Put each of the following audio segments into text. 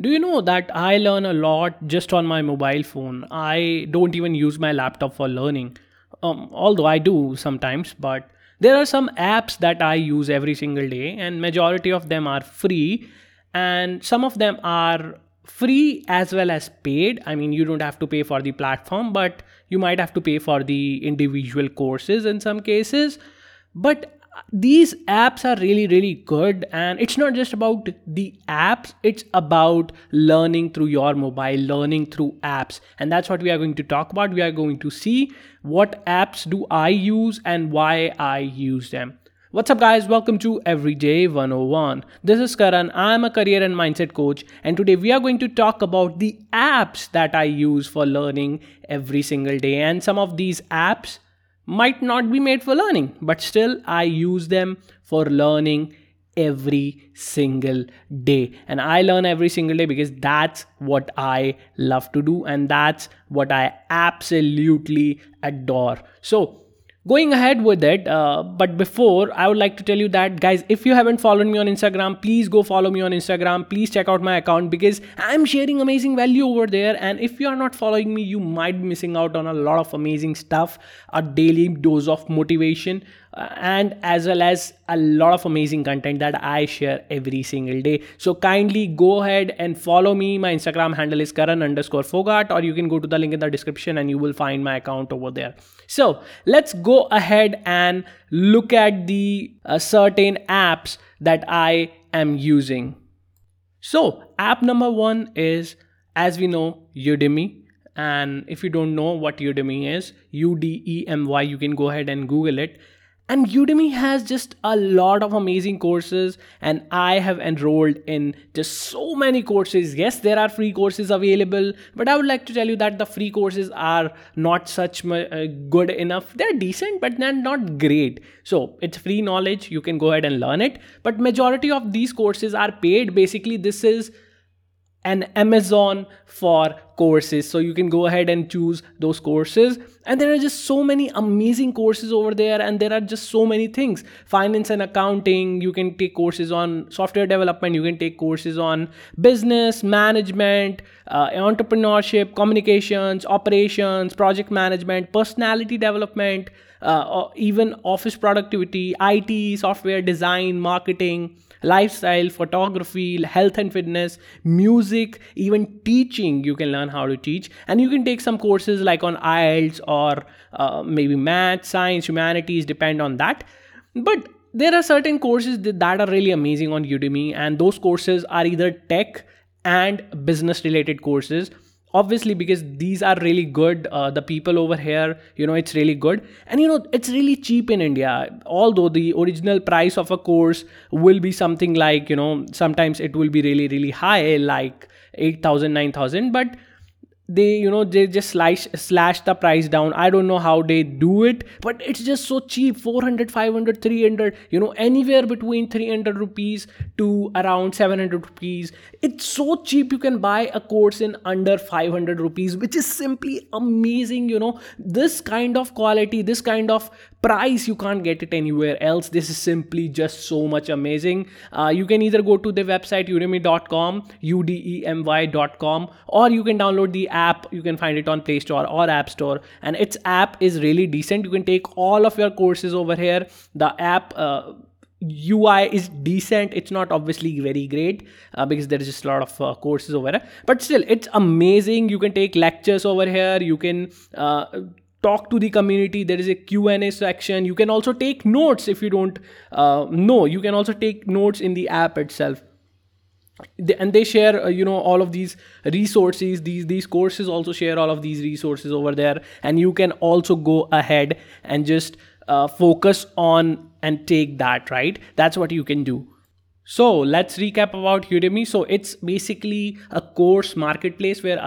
Do you know that I learn a lot just on my mobile phone? I don't even use my laptop for learning. Um, although I do sometimes, but there are some apps that I use every single day, and majority of them are free, and some of them are free as well as paid. I mean, you don't have to pay for the platform, but you might have to pay for the individual courses in some cases. But these apps are really really good and it's not just about the apps it's about learning through your mobile learning through apps and that's what we are going to talk about we are going to see what apps do i use and why i use them What's up, guys? Welcome to Everyday 101. This is Karan. I'm a career and mindset coach, and today we are going to talk about the apps that I use for learning every single day. And some of these apps might not be made for learning, but still I use them for learning every single day. And I learn every single day because that's what I love to do and that's what I absolutely adore. So, going ahead with it uh, but before i would like to tell you that guys if you haven't followed me on instagram please go follow me on instagram. Please check out my account because i'm sharing amazing value over there. And if you are not following me you might be missing out on a lot of amazing stuff a daily dose of motivation and as well as a lot of amazing content that I share every single day. So kindly go ahead and follow me. My Instagram handle is Karan underscore Fogart, or you can go to the link in the description and you will find my account over there. So let's go ahead and look at the uh, certain apps that I am using. So app number one is, as we know, Udemy and if you don't know what udemy is u-d-e-m-y you can go ahead and google it and Udemy has just a lot of amazing courses, and I have enrolled in just so many courses. Yes, there are free courses available, but I would like to tell you that the free courses are not such uh, good enough. They're decent, but they're not great. So it's free knowledge, you can go ahead and learn it. But majority of these courses are paid. Basically, this is an Amazon for courses. So you can go ahead and choose those courses. And there are just so many amazing courses over there, and there are just so many things. Finance and accounting, you can take courses on software development, you can take courses on business, management, uh, entrepreneurship, communications, operations, project management, personality development, uh, even office productivity, IT, software design, marketing lifestyle, photography, health and fitness, music, even teaching. You can learn how to teach, and you can take some courses like on IELTS or uh, maybe math, science, humanities, depend on that. But there are certain courses that are really amazing on Udemy, and those courses are either tech and business related courses obviously because these are really good uh, the people over here you know it's really good. And you know it's really cheap in india. Although the original price of a course will be something like you know sometimes it will be really really high like 8000 9000 but they you know they just slash slash the price down. I don't know how they do it but it's just so cheap. 400 500 300 you know anywhere between 300 rupees to around 700 rupees. It's so cheap you can buy a course in under 500 rupees which is simply amazing you know. This kind of quality this kind of price you can't get it anywhere else this is simply just so much amazing uh, you can either go to the website udemy.com udemy.com or you can download the app you can find it on play store or app store and its app is really decent you can take all of your courses over here the app uh, UI is decent. It's not obviously very great uh, because there is just a lot of uh, courses over there. But still, it's amazing. You can take lectures over here. You can uh, talk to the community there is a q&a section. You can also take notes if you don't uh, know. You can also take notes in the app itself. And they share uh, you know all of these resources these these courses also share all of these resources over there. And you can also go ahead and just uh, focus on and take that right? That's what you can do. So let's recap about udemy. So it's basically a course marketplace where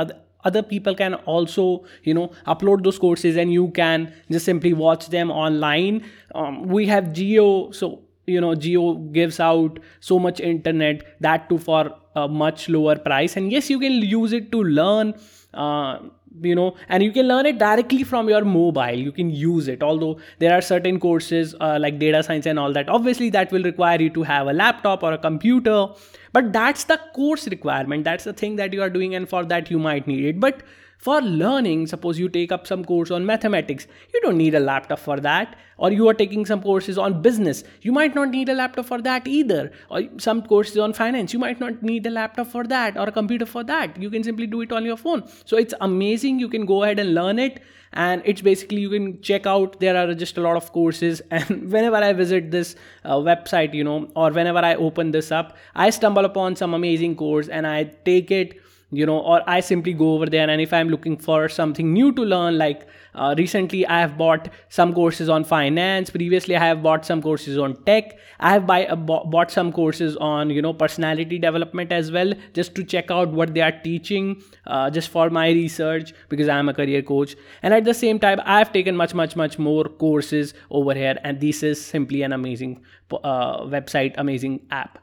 other people can also you know upload those courses and you can just simply watch them online. Um, we have Jio so you know Jio gives out so much internet that too for a much lower price. And yes you can use it to learn uh, you know and you can learn it directly from your mobile. You can use it. Although there are certain courses uh, like data science and all that obviously that will require you to have a laptop or a computer. But that's the course requirement. That's the thing that you are doing and for that you might need it. But for learning, suppose you take up some course on mathematics, you don't need a laptop for that. Or you are taking some courses on business, you might not need a laptop for that either. Or some courses on finance, you might not need a laptop for that or a computer for that. You can simply do it on your phone. So it's amazing. You can go ahead and learn it. And it's basically you can check out. There are just a lot of courses. And whenever I visit this uh, website, you know, or whenever I open this up, I stumble upon some amazing course and I take it you know or i simply go over there and if i'm looking for something new to learn like uh, recently i have bought some courses on finance previously i have bought some courses on tech i have buy, uh, bought some courses on you know personality development as well just to check out what they are teaching uh, just for my research because i am a career coach. And at the same time i have taken much much much more courses over here and this is simply an amazing uh, website amazing app.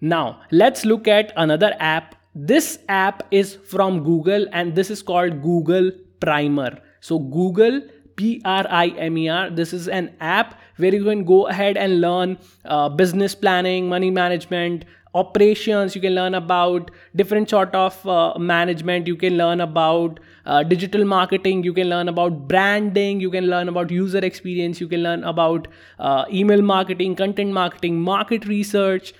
Now let's look at another app this app is from Google and this is called Google Primer. So Google P-R-I-M-E-R. This is an app where you can go ahead and learn uh, business planning, money management, operations. You can learn about different sort of uh, management. You can learn about uh, digital marketing. You can learn about branding. You can learn about user experience. You can learn about uh, email marketing, content marketing, market research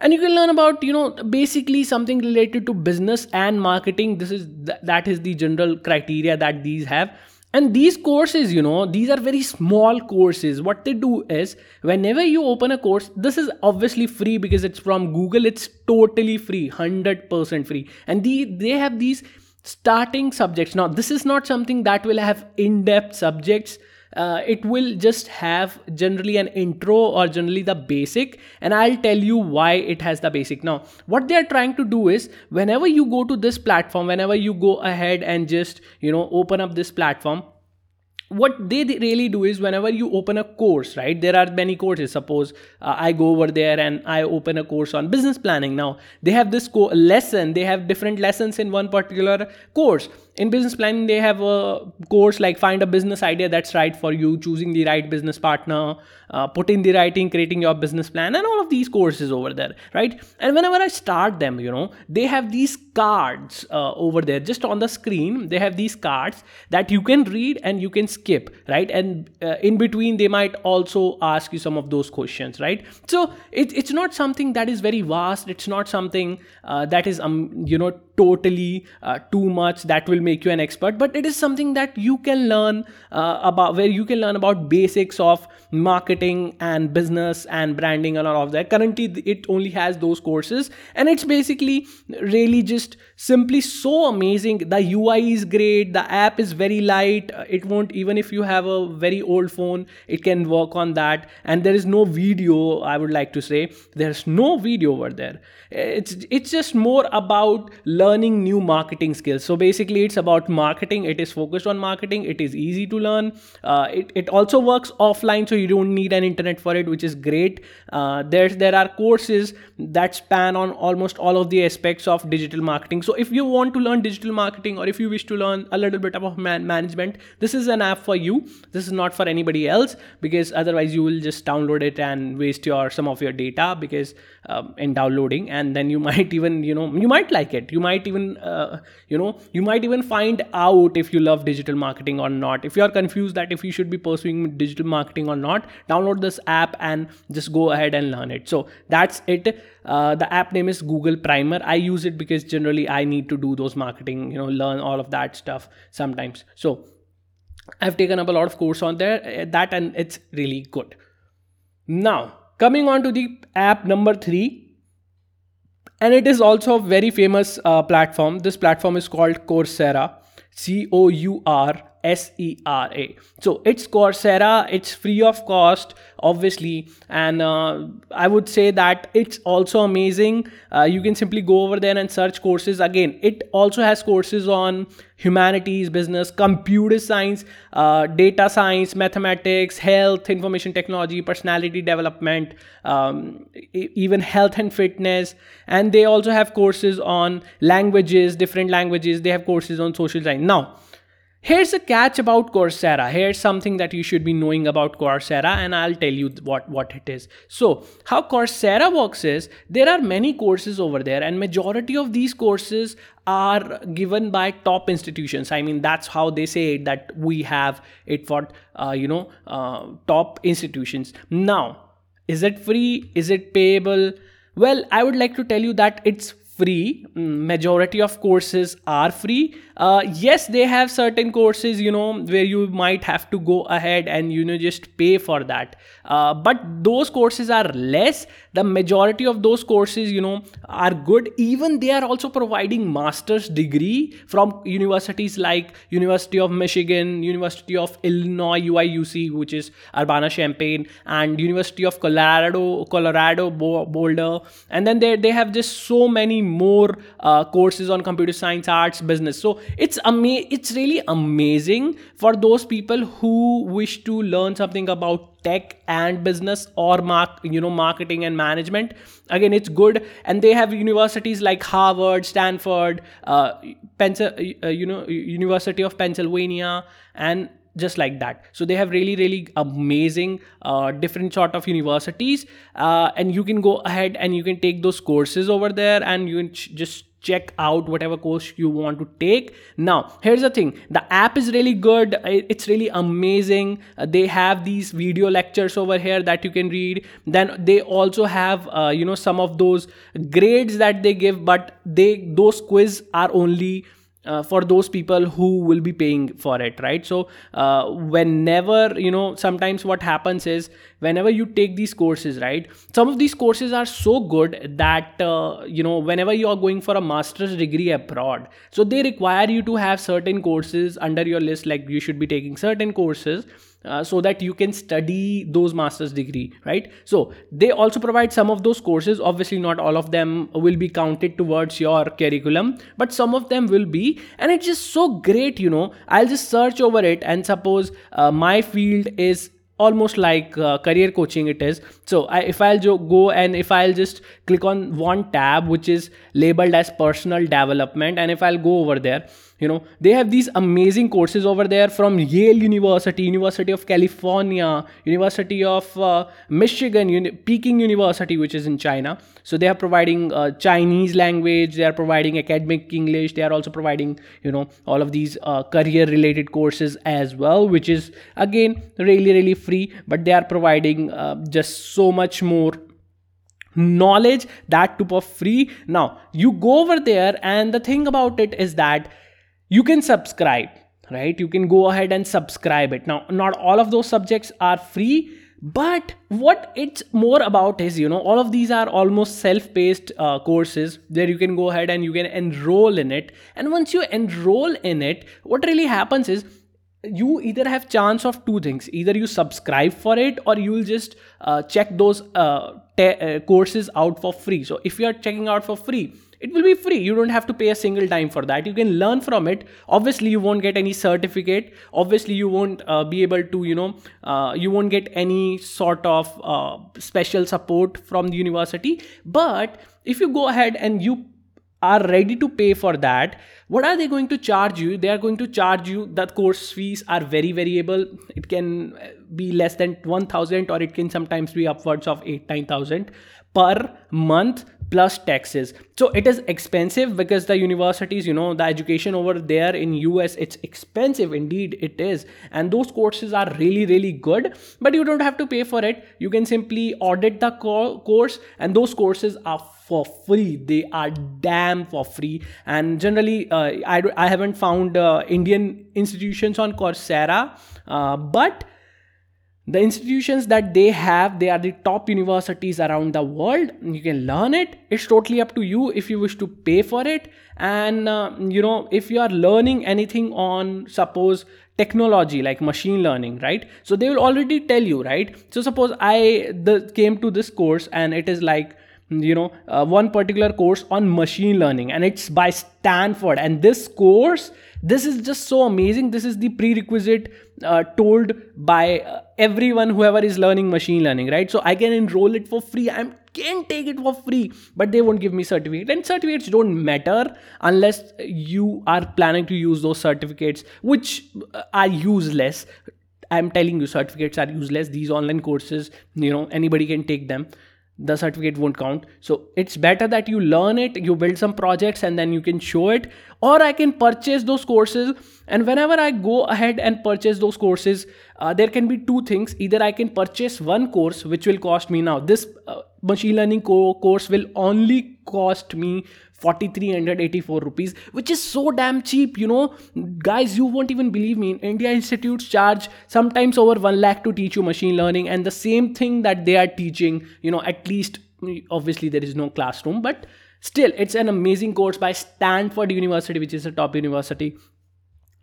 and you can learn about you know basically something related to business and marketing. This is th- that is the general criteria that these have. And these courses you know these are very small courses. What they do is whenever you open a course this is obviously free because it's from google. It's totally free 100% free. And the, they have these starting subjects. Now this is not something that will have in-depth subjects uh, it will just have generally an intro or generally the basic and i'll tell you why it has the basic. Now what they are trying to do is whenever you go to this platform whenever you go ahead and just you know open up this platform what they really do is whenever you open a course right there are many courses. Suppose uh, i go over there and i open a course on business planning. Now they have this co- lesson they have different lessons in one particular course. In business planning they have a course like find a business idea that's right for you choosing the right business partner uh, the writing creating your business plan and all of these courses over there right? And whenever i start them you know they have these cards uh, over there. Just on the screen they have these cards that you can read and you can skip right? And uh, in between they might also ask you some of those questions right? So it, it's not something that is very vast. It's not something uh, that is um you know totally uh, too much that will make you an expert. But it is something that you can learn uh, about where you can learn about basics of marketing and business and branding and all of that. Currently it only has those courses. And it's basically really just simply so amazing. The ui is great. The app is very light. It won't even if you have a very old phone it can work on that. And there is no video i would like to say. There's no video over there. It's it's just more about learning new marketing skills. So basically it's about marketing. It is focused on marketing. It is easy to learn. Uh, it, it also works offline so you don't need an internet for it which is great. Uh, there's there are courses that span on almost all of the aspects of digital marketing. So if you want to learn digital marketing or if you wish to learn a little bit about man- management this is an app for you. This is not for anybody else because otherwise you will just download it and waste your some of your data because um, in downloading and then you might even you know you might like it. You might even uh, you know you might even find out if you love digital marketing or not. If you are confused that if you should be pursuing digital marketing or not download this app and just go ahead and learn it. So that's it. Uh, the app name is google primer. I use it because generally i need to do those marketing you know learn all of that stuff sometimes. So i've taken up a lot of course on there. Uh, that and it's really good. Now coming on to the app number three and it is also a very famous uh, platform. This platform is called coursera c o u r S E R A. So it's Coursera. It's free of cost, obviously, and uh, I would say that it's also amazing. Uh, you can simply go over there and search courses. Again, it also has courses on humanities, business, computer science, uh, data science, mathematics, health, information technology, personality development, um, even health and fitness. And they also have courses on languages, different languages. They have courses on social science. Now, Here's a catch about Coursera. Here's something that you should be knowing about Coursera, and I'll tell you what, what it is. So, how Coursera works is there are many courses over there, and majority of these courses are given by top institutions. I mean, that's how they say it, that we have it for uh, you know uh, top institutions. Now, is it free? Is it payable? Well, I would like to tell you that it's free. Mm, majority of courses are free. Uh, yes they have certain courses you know where you might have to go ahead and you know just pay for that. Uh, but those courses are less. The majority of those courses you know are good. Even they are also providing master's degree from universities like university of michigan university of illinois uiuc which is urbana champaign and university of colorado colorado boulder. And then they, they have just so many more uh, courses on computer science arts business. So it's ama- it's really amazing for those people who wish to learn something about tech and business or mark you know marketing and management. Again it's good. And they have universities like harvard stanford uh, Pensil- uh, you know university of pennsylvania and just like that. So they have really really amazing uh, different sort of universities uh, and you can go ahead and you can take those courses over there and you can ch- just check out whatever course you want to take. Now here's the thing. The app is really good. It's really amazing. Uh, they have these video lectures over here that you can read. Then they also have uh, you know some of those grades that they give but they those quiz are only uh, for those people who will be paying for it right? So uh, whenever you know sometimes what happens is whenever you take these courses right some of these courses are so good that uh, you know whenever you are going for a master's degree abroad so they require you to have certain courses under your list like you should be taking certain courses uh, so that you can study those master's degree right? So they also provide some of those courses. Obviously not all of them will be counted towards your curriculum but some of them will be. And it's just so great you know. I'll just search over it and suppose uh, my field is almost like uh, career coaching it is. So I, if i'll jo- go and if i'll just click on one tab which is labeled as personal development and if i'll go over there you know they have these amazing courses over there from yale university university of california university of uh, michigan Uni- peking university which is in china. So they are providing uh, chinese language they are providing academic english they are also providing you know all of these uh, career related courses as well which is again really really free but they are providing uh, just so much more knowledge that too for free. Now you go over there and the thing about it is that you can subscribe right? You can go ahead and subscribe it. Now not all of those subjects are free but what it's more about is you know all of these are almost self-paced uh, courses where you can go ahead and you can enroll in it. And once you enroll in it what really happens is you either have chance of two things. Either you subscribe for it or you will just uh, check those uh, te- uh, courses out for free. So if you are checking out for free it will be free. You don't have to pay a single dime for that. You can learn from it. Obviously you won't get any certificate. Obviously you won't uh, be able to you know uh, you won't get any sort of uh, special support from the university. But if you go ahead and you are ready to pay for that what are they going to charge you? They are going to charge you that course fees are very variable. It can be less than 1000 or it can sometimes be upwards of 8 9000 per month plus taxes. So it is expensive because the universities you know the education over there in us it's expensive indeed it is. And those courses are really really good but you don't have to pay for it. You can simply audit the co- course and those courses are for free. They are damn for free. And generally uh, I, I haven't found uh, indian institutions on coursera uh, but the institutions that they have they are the top universities around the world. You can learn it. It's totally up to you if you wish to pay for it. And uh, you know if you are learning anything on suppose technology like machine learning right? So they will already tell you right? So suppose i the, came to this course and it is like you know uh, one particular course on machine learning and it's by stanford. And this course this is just so amazing. This is the prerequisite uh, told by uh, everyone whoever is learning machine learning right? So i can enroll it for free. I can take it for free but they won't give me certificate and certificates don't matter unless you are planning to use those certificates which uh, are useless. I'm telling you certificates are useless. These online courses you know anybody can take them the certificate won't count. So it's better that you learn it you build some projects and then you can show it. Or i can purchase those courses and whenever i go ahead and purchase those courses uh, there can be two things. Either i can purchase one course which will cost me. Now this uh, machine learning co- course will only cost me 4384 rupees which is so damn cheap you know. Guys you won't even believe me. In india institutes charge sometimes over 1 lakh to teach you machine learning and the same thing that they are teaching you know at least obviously there is no classroom but still it's an amazing course by stanford university which is a top university.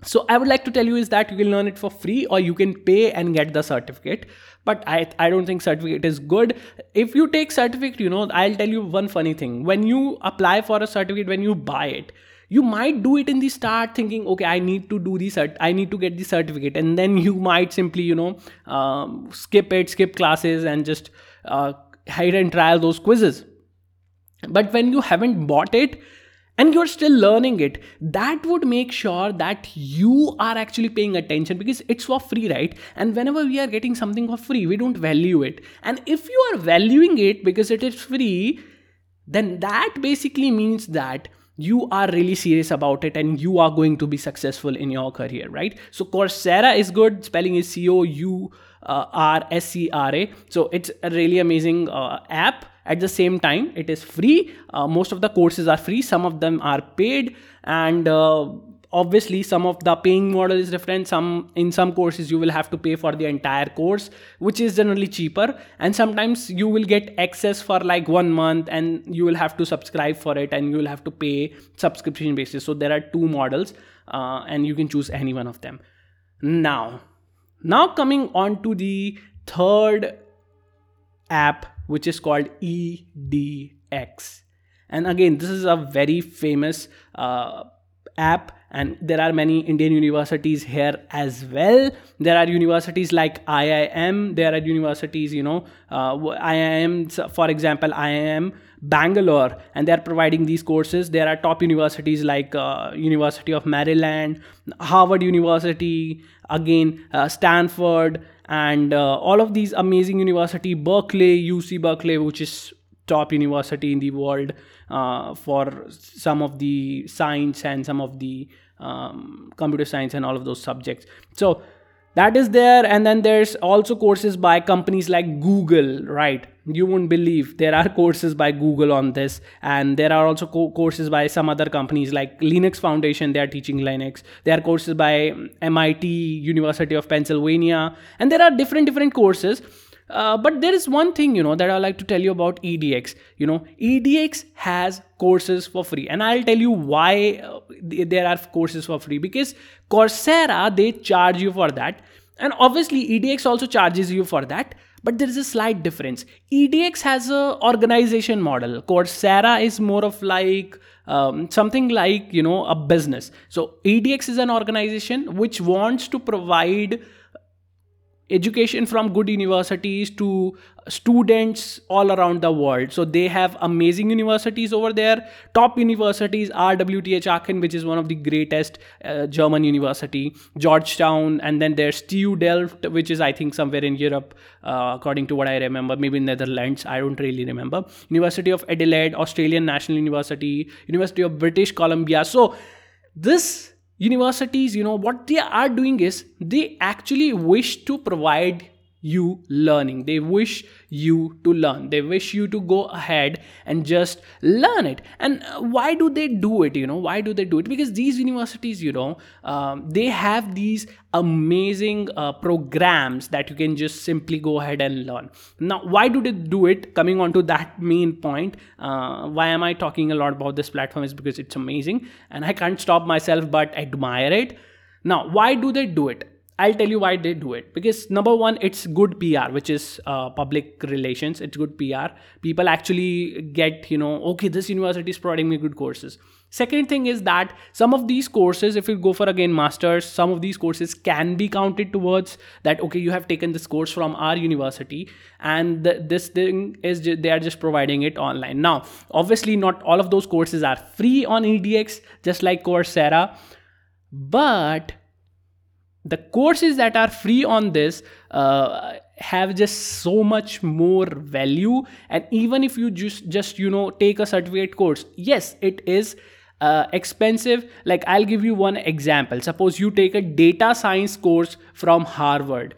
So i would like to tell you is that you can learn it for free or you can pay and get the certificate but i i don't think certificate is good. If you take certificate you know i'll tell you one funny thing. When you apply for a certificate when you buy it you might do it in the start thinking okay i need to do the cert i need to get the certificate. And then you might simply you know um, skip it skip classes and just uh, hide and trial those quizzes. But when you haven't bought it and you're still learning it. That would make sure that you are actually paying attention because it's for free right? And whenever we are getting something for free we don't value it. And if you are valuing it because it is free then that basically means that you are really serious about it and you are going to be successful in your career right? So coursera is good. Spelling is c o u r s c r a. So it's a really amazing uh, app. At the same time it is free. Uh, most of the courses are free. Some of them are paid. And uh, obviously some of the paying model is different. Some in some courses you will have to pay for the entire course which is generally cheaper. And sometimes you will get access for like one month and you will have to subscribe for it and you will have to pay subscription basis. So there are two models uh, and you can choose any one of them. Now now coming on to the third app which is called edx and again this is a very famous uh, app and there are many indian universities here as well. There are universities like iim there are universities you know uh, iim for example iim bangalore and they are providing these courses. There are top universities like uh, university of maryland harvard university again uh, stanford and uh, all of these amazing university berkeley uc berkeley which is top university in the world uh, for some of the science and some of the um, computer science and all of those subjects. So that is there and then there's also courses by companies like google right? You won't believe there are courses by google on this and there are also co- courses by some other companies like linux foundation they are teaching linux. There are courses by mit university of pennsylvania and there are different different courses uh, but there is one thing you know that i like to tell you about edx you know edx has courses for free. And i'll tell you why uh, there are courses for free. Because coursera they charge you for that. And obviously edx also charges you for that. But there is a slight difference. Edx has a organization model. Coursera is more of like um, something like you know a business. So edx is an organization which wants to provide education from good universities to students all around the world. So they have amazing universities over there. Top universities are wth aachen which is one of the greatest uh, german university. Georgetown and then there's tu delft which is i think somewhere in europe uh, according to what i remember. Maybe netherlands i don't really remember. University of adelaide australian national university university of british columbia. So this universities you know what they are doing is they actually wish to provide you learning. They wish you to learn. They wish you to go ahead and just learn it. And uh, why do they do it you know? Why do they do it? Because these universities you know um, they have these amazing uh, programs that you can just simply go ahead and learn. Now why do they do it? Coming on to that main point uh, why am i talking a lot about this platform is because it's amazing and i can't stop myself but admire it. Now why do they do it I'll tell you why they do it. Because number one, it's good PR, which is uh, public relations. It's good PR. People actually get, you know, okay, this university is providing me good courses. Second thing is that some of these courses, if you go for again masters, some of these courses can be counted towards that. Okay, you have taken this course from our university, and th- this thing is they are just providing it online. Now, obviously, not all of those courses are free on edX, just like Coursera, but the courses that are free on this uh, have just so much more value. And even if you just just you know take a certificate course yes it is uh, expensive. Like i'll give you one example. Suppose you take a data science course from harvard.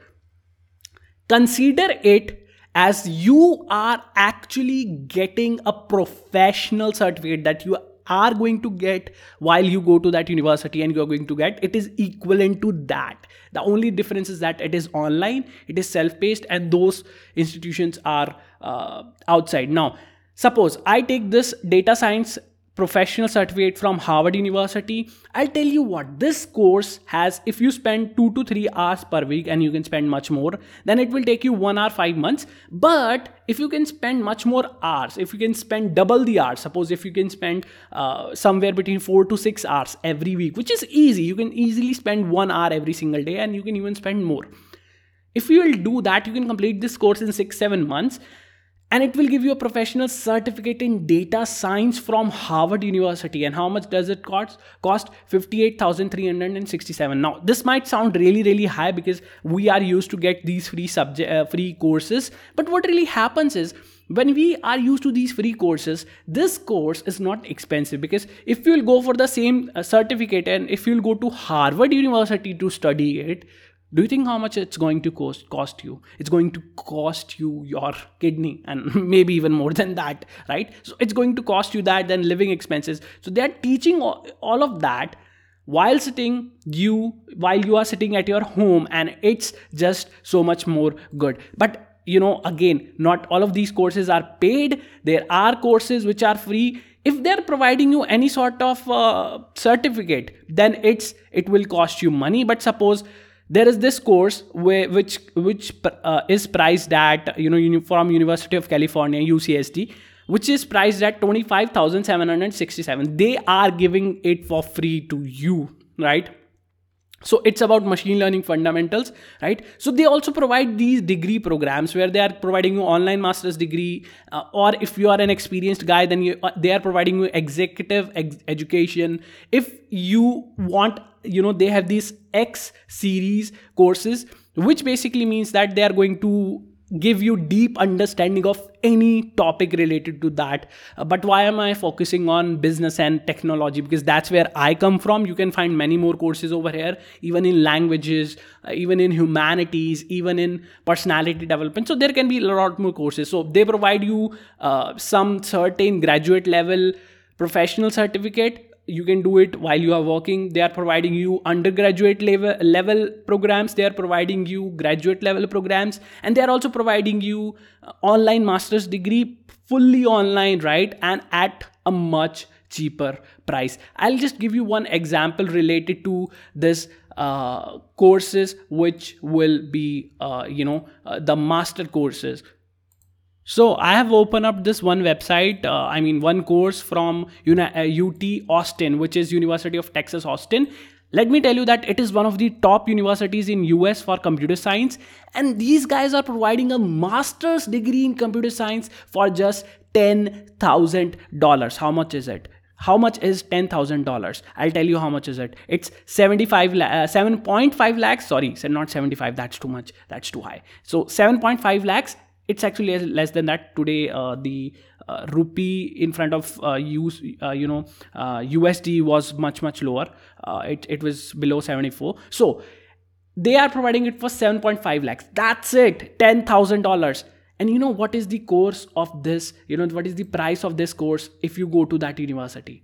Consider it as you are actually getting a professional certificate that you are going to get while you go to that university and you're going to get it is equivalent to that. The only difference is that it is online it is self-paced and those institutions are uh, outside. Now suppose i take this data science professional certificate from Harvard University. I'll tell you what, this course has, if you spend two to three hours per week and you can spend much more, then it will take you one hour, five months. But if you can spend much more hours, if you can spend double the hours, suppose if you can spend uh, somewhere between four to six hours every week, which is easy, you can easily spend one hour every single day and you can even spend more. If you will do that, you can complete this course in six, seven months and it will give you a professional certificate in data science from harvard university. And how much does it cost? Cost 58367 now this might sound really really high because we are used to get these free subject uh, free courses. But what really happens is when we are used to these free courses this course is not expensive because if you'll go for the same uh, certificate and if you'll go to harvard university to study it do you think how much it's going to cost cost you? It's going to cost you your kidney and maybe even more than that right? So it's going to cost you that then living expenses. So they're teaching all of that while sitting you while you are sitting at your home and it's just so much more good. But you know again not all of these courses are paid. There are courses which are free. If they're providing you any sort of uh, certificate then it's it will cost you money. But suppose there is this course where, which which uh, is priced at you know from University of California UCSD which is priced at 25767 they are giving it for free to you right so it's about machine learning fundamentals right? So they also provide these degree programs where they are providing you online master's degree uh, or if you are an experienced guy then you, uh, they are providing you executive ex- education. If you want you know they have these x series courses which basically means that they are going to give you deep understanding of any topic related to that. Uh, but why am i focusing on business and technology? Because that's where i come from. You can find many more courses over here even in languages uh, even in humanities even in personality development. So there can be a lot more courses. So they provide you uh, some certain graduate level professional certificate you can do it while you are working. They are providing you undergraduate level level programs. They are providing you graduate level programs. And they are also providing you uh, online master's degree fully online right? And at a much cheaper price. I'll just give you one example related to this uh, courses which will be uh, you know uh, the master courses so I have opened up this one website. Uh, I mean, one course from UT uh, Austin, which is University of Texas Austin. Let me tell you that it is one of the top universities in US for computer science, and these guys are providing a master's degree in computer science for just ten thousand dollars. How much is it? How much is ten thousand dollars? I'll tell you how much is it. It's seventy five, uh, seven point five lakhs. Sorry, said not seventy five. That's too much. That's too high. So seven point five lakhs it's actually less than that today uh, the uh, rupee in front of uh, use uh, you know USD uh, was much much lower. Uh, it, it was below 74 so they are providing it for 7.5 lakhs. That's it. $10000 and you know what is the course of this? You know what is the price of this course if you go to that university?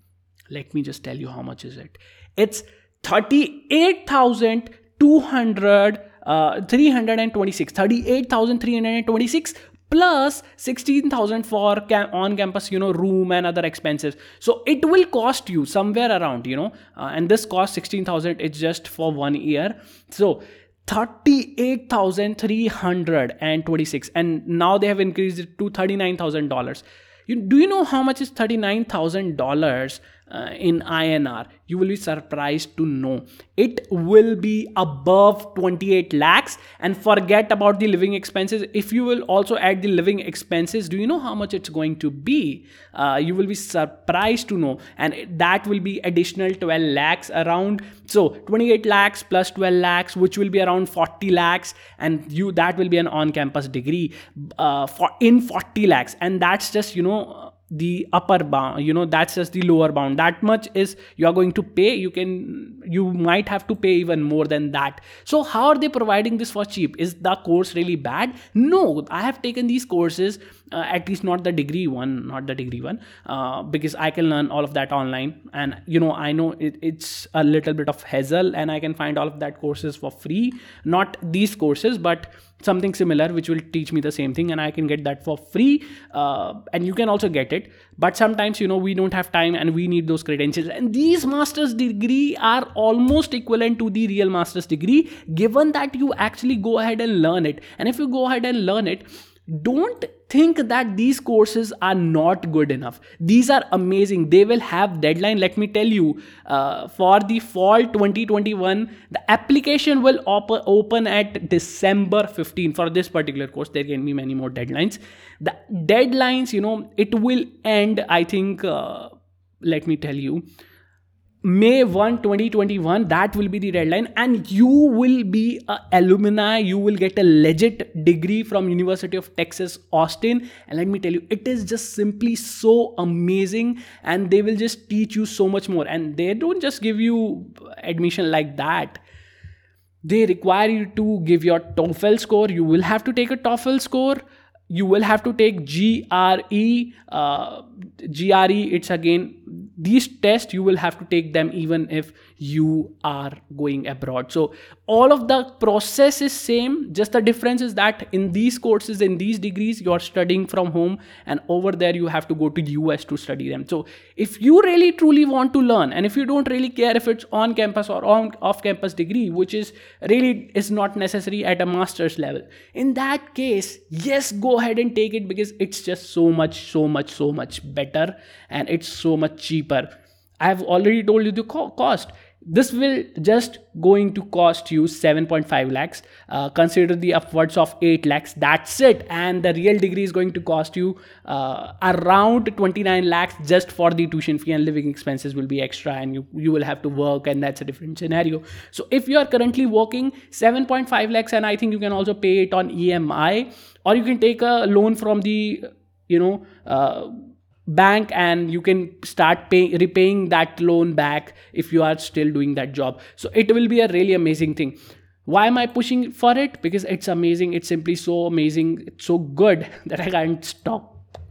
Let me just tell you how much is it. It's 38200 uh, 326 38326 plus 16000 for cam- on campus you know room and other expenses. So it will cost you somewhere around you know uh, and this cost 16000 it's just for one year. So 38326 and now they have increased it to $39000 you, do you know how much is $39000 uh, in INR, you will be surprised to know it will be above 28 lakhs. And forget about the living expenses. If you will also add the living expenses, do you know how much it's going to be? Uh, you will be surprised to know, and that will be additional 12 lakhs around. So 28 lakhs plus 12 lakhs, which will be around 40 lakhs, and you that will be an on-campus degree uh, for in 40 lakhs, and that's just you know the upper bound you know that's just the lower bound. That much is you are going to pay. You can you might have to pay even more than that. So how are they providing this for cheap? Is the course really bad? No. I have taken these courses uh, at least not the degree one not the degree one uh, because i can learn all of that online. And you know i know it, it's a little bit of hassle and i can find all of that courses for free. Not these courses but something similar which will teach me the same thing and i can get that for free uh, and you can also get it. But sometimes you know we don't have time and we need those credentials. And these master's degree are almost equivalent to the real master's degree given that you actually go ahead and learn it. And if you go ahead and learn it don't think that these courses are not good enough. These are amazing. They will have deadline. Let me tell you uh, for the fall 2021 the application will op- open at december 15 for this particular course there can be many more deadlines. The deadlines you know it will end i think uh, let me tell you May 1, 2021, that will be the deadline, and you will be a alumni. You will get a legit degree from University of Texas, Austin. And let me tell you, it is just simply so amazing, and they will just teach you so much more. And they don't just give you admission like that. They require you to give your TOEFL score. You will have to take a TOEFL score you will have to take GRE. Uh, GRE, it's again, these tests, you will have to take them even if you are going abroad. So all of the process is same. Just the difference is that in these courses, in these degrees, you are studying from home and over there you have to go to US to study them. So if you really truly want to learn and if you don't really care if it's on campus or on off campus degree, which is really is not necessary at a master's level, in that case, yes, go ahead and take it because it's just so much, so much, so much better and it's so much cheaper. I've already told you the co- cost. This will just going to cost you 7.5 lakhs. Uh, consider the upwards of 8 lakhs. That's it. And the real degree is going to cost you uh, around 29 lakhs just for the tuition fee and living expenses will be extra and you you will have to work and that's a different scenario. So if you are currently working 7.5 lakhs and i think you can also pay it on emi or you can take a loan from the you know uh, bank and you can start pay, repaying that loan back if you are still doing that job so it will be a really amazing thing why am i pushing for it because it's amazing it's simply so amazing it's so good that i can't stop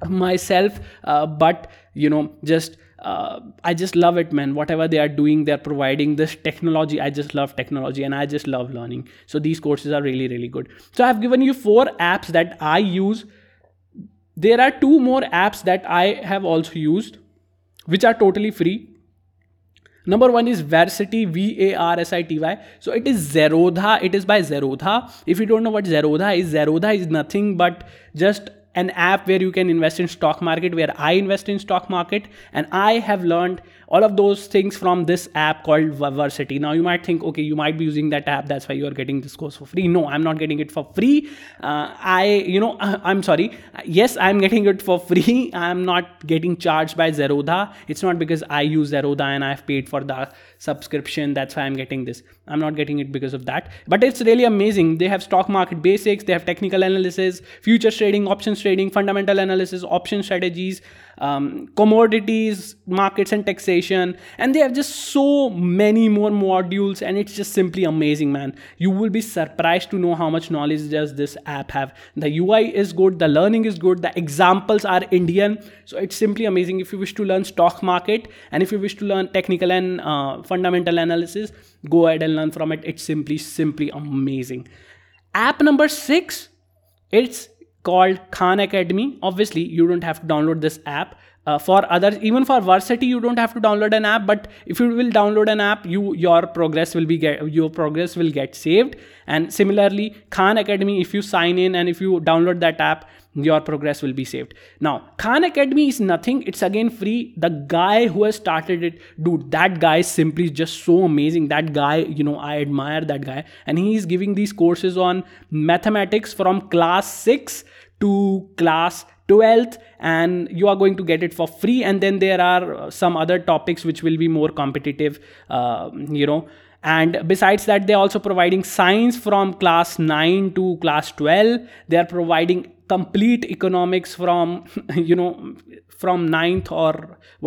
myself uh, but you know just uh, I just love it, man. Whatever they are doing, they're providing this technology. I just love technology and I just love learning. So these courses are really, really good. So I've given you four apps that I use there are two more apps that I have also used, which are totally free. Number one is Varsity, V A R S I T Y. So it is Zerodha. It is by Zerodha. If you don't know what Zerodha is, Zerodha is nothing but just an app where you can invest in stock market where i invest in stock market and i have learned all of those things from this app called Varsity. Now you might think, okay, you might be using that app. That's why you are getting this course for free. No, I'm not getting it for free. Uh, I, you know, I'm sorry. Yes, I'm getting it for free. I'm not getting charged by Zerodha. It's not because I use Zerodha and I've paid for the subscription. That's why I'm getting this. I'm not getting it because of that. But it's really amazing. They have stock market basics. They have technical analysis, futures trading, options trading, fundamental analysis, option strategies um, commodities, markets, and taxation. And they have just so many more modules, and it's just simply amazing, man. You will be surprised to know how much knowledge does this app have. The UI is good, the learning is good, the examples are Indian, so it's simply amazing. If you wish to learn stock market and if you wish to learn technical and uh, fundamental analysis, go ahead and learn from it. It's simply, simply amazing. App number six, it's called khan academy. Obviously you don't have to download this app. Uh, for others even for varsity you don't have to download an app. But if you will download an app you your progress will be get your progress will get saved. And similarly khan academy if you sign in and if you download that app your progress will be saved. Now khan academy is nothing. It's again free. The guy who has started it dude that guy is simply just so amazing. That guy you know i admire that guy. And he is giving these courses on mathematics from class 6 to class 12th and you are going to get it for free. And then there are uh, some other topics which will be more competitive uh, you know. And besides that they're also providing science from class 9 to class 12 they are providing complete economics from you know from ninth or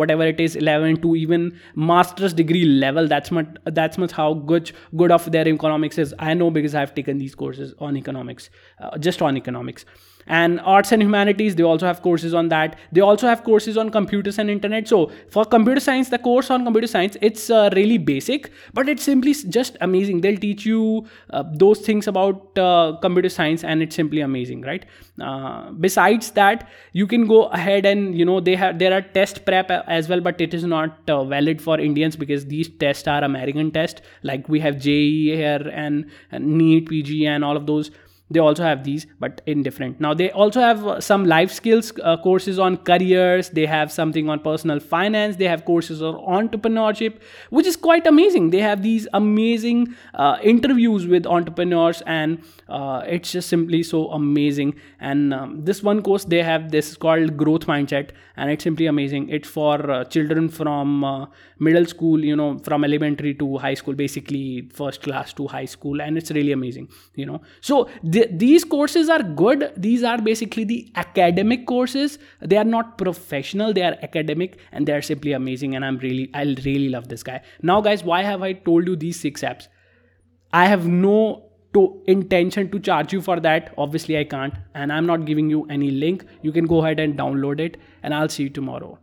whatever it is 11 to even master's degree level. That's much that's much how good good of their economics is. I know because i've taken these courses on economics uh, just on economics and arts and humanities they also have courses on that. They also have courses on computers and internet. So for computer science the course on computer science it's uh, really basic but it's simply just amazing. They'll teach you uh, those things about uh, computer science and it's simply amazing right? Uh, besides that you can go ahead and you know they have there are test prep as well but it is not uh, valid for indians because these tests are american tests like we have JEE here and, and NEET PG and all of those they also have these but in different. Now they also have uh, some life skills uh, courses on careers. They have something on personal finance. They have courses on entrepreneurship which is quite amazing. They have these amazing uh, interviews with entrepreneurs and uh, it's just simply so amazing. And um, this one course they have this called growth mindset and it's simply amazing. It's for uh, children from middle school you know from elementary to high school basically first class to high school and it's really amazing you know. So th- these courses are good. These are basically the academic courses. They are not professional. They are academic and they are simply amazing and i'm really i really love this guy. Now guys why have i told you these six apps? I have no to intention to charge you for that. Obviously i can't. And i'm not giving you any link. You can go ahead and download it and i'll see you tomorrow